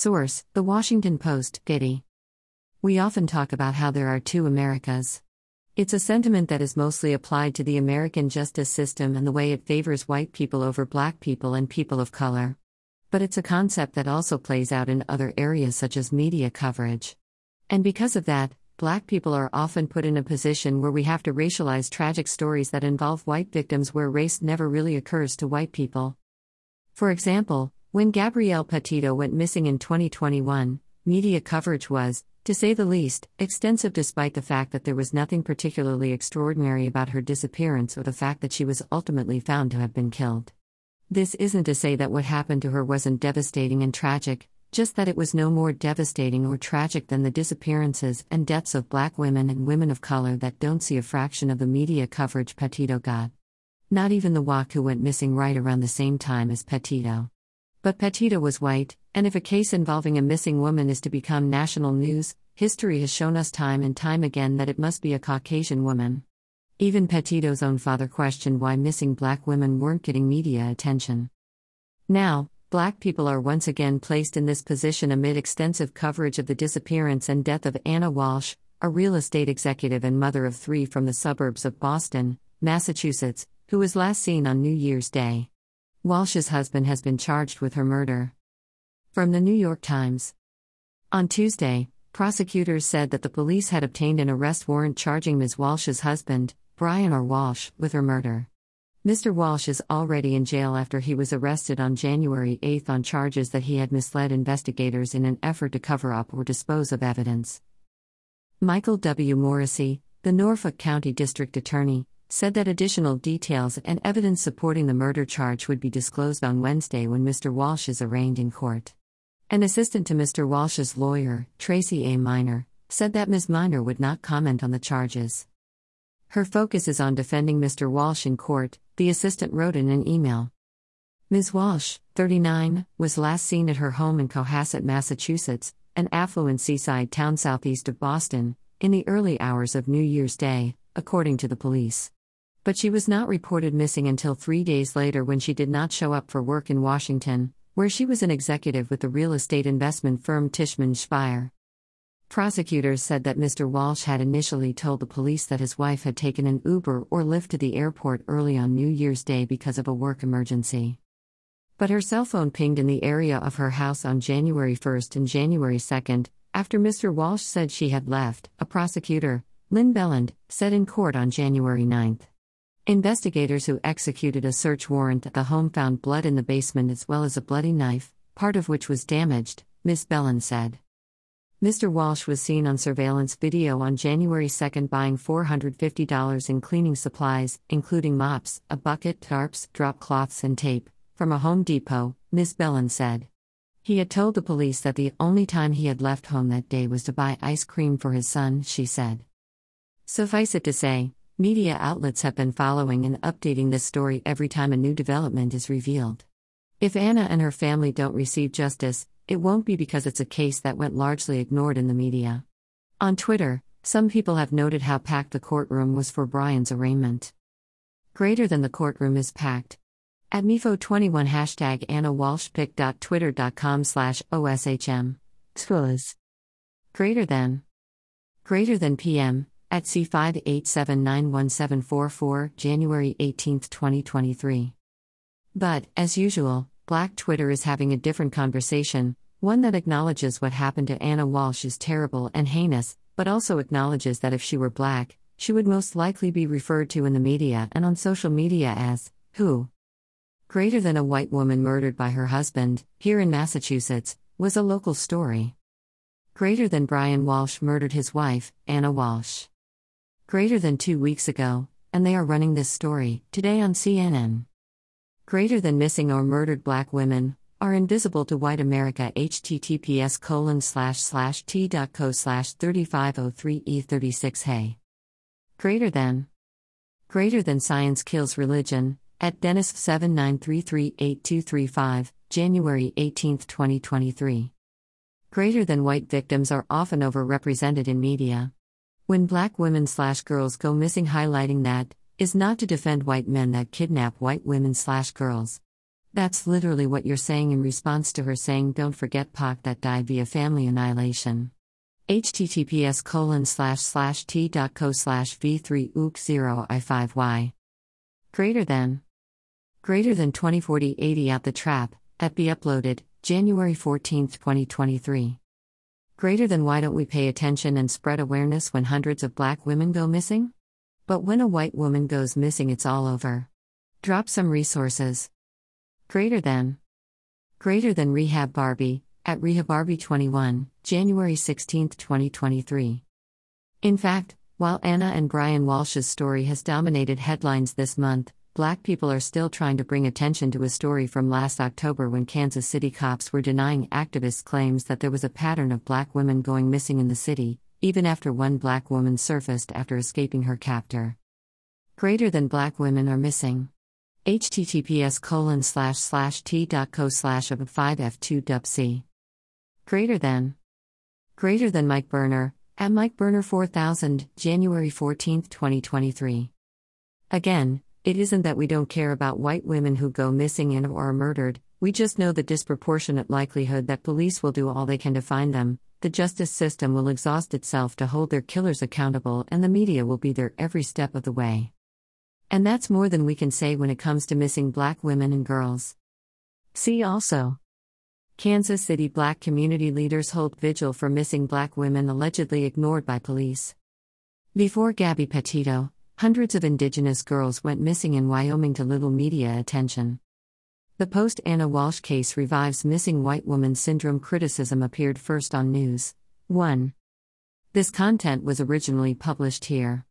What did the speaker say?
Source The Washington Post, Getty. We often talk about how there are two Americas. It's a sentiment that is mostly applied to the American justice system and the way it favors white people over black people and people of color. But it's a concept that also plays out in other areas such as media coverage. And because of that, black people are often put in a position where we have to racialize tragic stories that involve white victims where race never really occurs to white people. For example, when Gabrielle Petito went missing in 2021, media coverage was, to say the least, extensive despite the fact that there was nothing particularly extraordinary about her disappearance or the fact that she was ultimately found to have been killed. This isn't to say that what happened to her wasn't devastating and tragic, just that it was no more devastating or tragic than the disappearances and deaths of black women and women of color that don't see a fraction of the media coverage Petito got. Not even the WAC who went missing right around the same time as Petito. But Petito was white, and if a case involving a missing woman is to become national news, history has shown us time and time again that it must be a Caucasian woman. Even Petito's own father questioned why missing black women weren't getting media attention. Now, black people are once again placed in this position amid extensive coverage of the disappearance and death of Ana Walshe, a real estate executive and mother of three from the suburbs of Boston, Massachusetts, who was last seen on New Year's Day. Walshe's husband has been charged with her murder. From the New York Times. On Tuesday, prosecutors said that the police had obtained an arrest warrant charging Ms. Walshe's husband, Brian R. Walshe, with her murder. Mr. Walshe is already in jail after he was arrested on January 8 on charges that he had misled investigators in an effort to cover up or dispose of evidence. Michael W. Morrissey, the Norfolk County District Attorney, said that additional details and evidence supporting the murder charge would be disclosed on Wednesday when Mr. Walshe is arraigned in court. An assistant to Mr. Walshe's lawyer, Tracy A. Miner, said that Ms. Miner would not comment on the charges. Her focus is on defending Mr. Walshe in court, the assistant wrote in an email. Ms. Walshe, 39, was last seen at her home in Cohasset, Massachusetts, an affluent seaside town southeast of Boston, in the early hours of New Year's Day, according to the police. But she was not reported missing until three days later when she did not show up for work in Washington, where she was an executive with the real estate investment firm Tishman Speyer. Prosecutors said that Mr. Walshe had initially told the police that his wife had taken an Uber or Lyft to the airport early on New Year's Day because of a work emergency. But her cell phone pinged in the area of her house on January 1 and January 2, after Mr. Walshe said she had left, a prosecutor, Lynn Beland, said in court on January 9. Investigators who executed a search warrant at the home found blood in the basement as well as a bloody knife, part of which was damaged, Ms. Beland said. Mr. Walshe was seen on surveillance video on January 2 buying $450 in cleaning supplies, including mops, a bucket, tarps, drop cloths, and tape, from a Home Depot, Ms. Beland said. He had told the police that the only time he had left home that day was to buy ice cream for his son, she said. Suffice it to say, Media outlets have been following and updating this story every time a new development is revealed. If Ana and her family don't receive justice, it won't be because it's a case that went largely ignored in the media. On Twitter, some people have noted how packed the courtroom was for Brian's arraignment. Greater than the courtroom is packed. At MIFO21 hashtag Ana Walshe pic.twitter.com slash OSHM. Greater than. Greater than PM, at C587917444, January 18, 2023. But, as usual, Black Twitter is having a different conversation, one that acknowledges what happened to Ana Walshe is terrible and heinous, but also acknowledges that if she were black, she would most likely be referred to in the media and on social media as, who? Greater than a white woman murdered by her husband, here in Massachusetts, was a local story. Greater than Brian Walshe murdered his wife, Ana Walshe greater than two weeks ago, and they are running this story today on CNN. Greater than missing or murdered black women are invisible to white America. https colon slash slash t.co slash 3503e36 hey. Greater than. Greater than science kills religion, at Dennis 79338235, January 18, 2023. Greater than white victims are often overrepresented in media. When black women slash girls go missing, highlighting that is not to defend white men that kidnap white women slash girls. That's literally what you're saying in response to her saying, Don't forget Pac that died via family annihilation. https colon slash slash t.co slash v3 ook 0 i5y. Greater than. Greater than 2040 80 out the trap, that be uploaded, January 14, 2023. Greater than why don't we pay attention and spread awareness when hundreds of black women go missing? But when a white woman goes missing, it's all over. Drop some resources. Greater than. Greater than Rehab Barbie, at Rehab Barbie 21, January 16, 2023. In fact, while Ana and Brian Walshe's story has dominated headlines this month, black people are still trying to bring attention to a story from last October when Kansas City cops were denying activists' claims that there was a pattern of black women going missing in the city, even after one black woman surfaced after escaping her captor. Greater than black women are missing. https colon slash slash t.co slash of 5f2 dubc. Greater than. Greater than Mike Burner, at Mike Burner 4000, January 14, 2023. Again, it isn't that we don't care about white women who go missing and or are murdered, we just know the disproportionate likelihood that police will do all they can to find them, the justice system will exhaust itself to hold their killers accountable, and the media will be there every step of the way. And that's more than we can say when it comes to missing black women and girls. See also Kansas City black community leaders hold vigil for missing black women allegedly ignored by police. Before Gabby Petito, Hundreds of indigenous girls went missing in Wyoming to little media attention. The post Ana Walshe case revives missing white woman syndrome criticism appeared first on News 1. This content was originally published here.